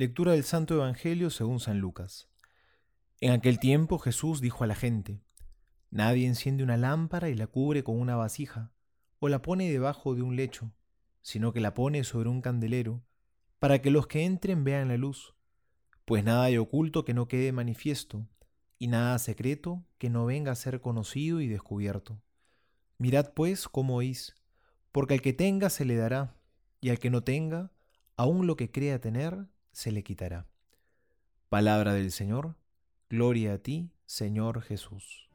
Lectura del Santo Evangelio según San Lucas. En aquel tiempo Jesús dijo a la gente, Nadie enciende una lámpara y la cubre con una vasija, o la pone debajo de un lecho, sino que la pone sobre un candelero, para que los que entren vean la luz. Pues nada hay oculto que no quede manifiesto, y nada secreto que no venga a ser conocido y descubierto. Mirad pues cómo oís, porque al que tenga se le dará, y al que no tenga, aun lo que crea tener, se le quitará. Palabra del Señor, gloria a ti, Señor Jesús.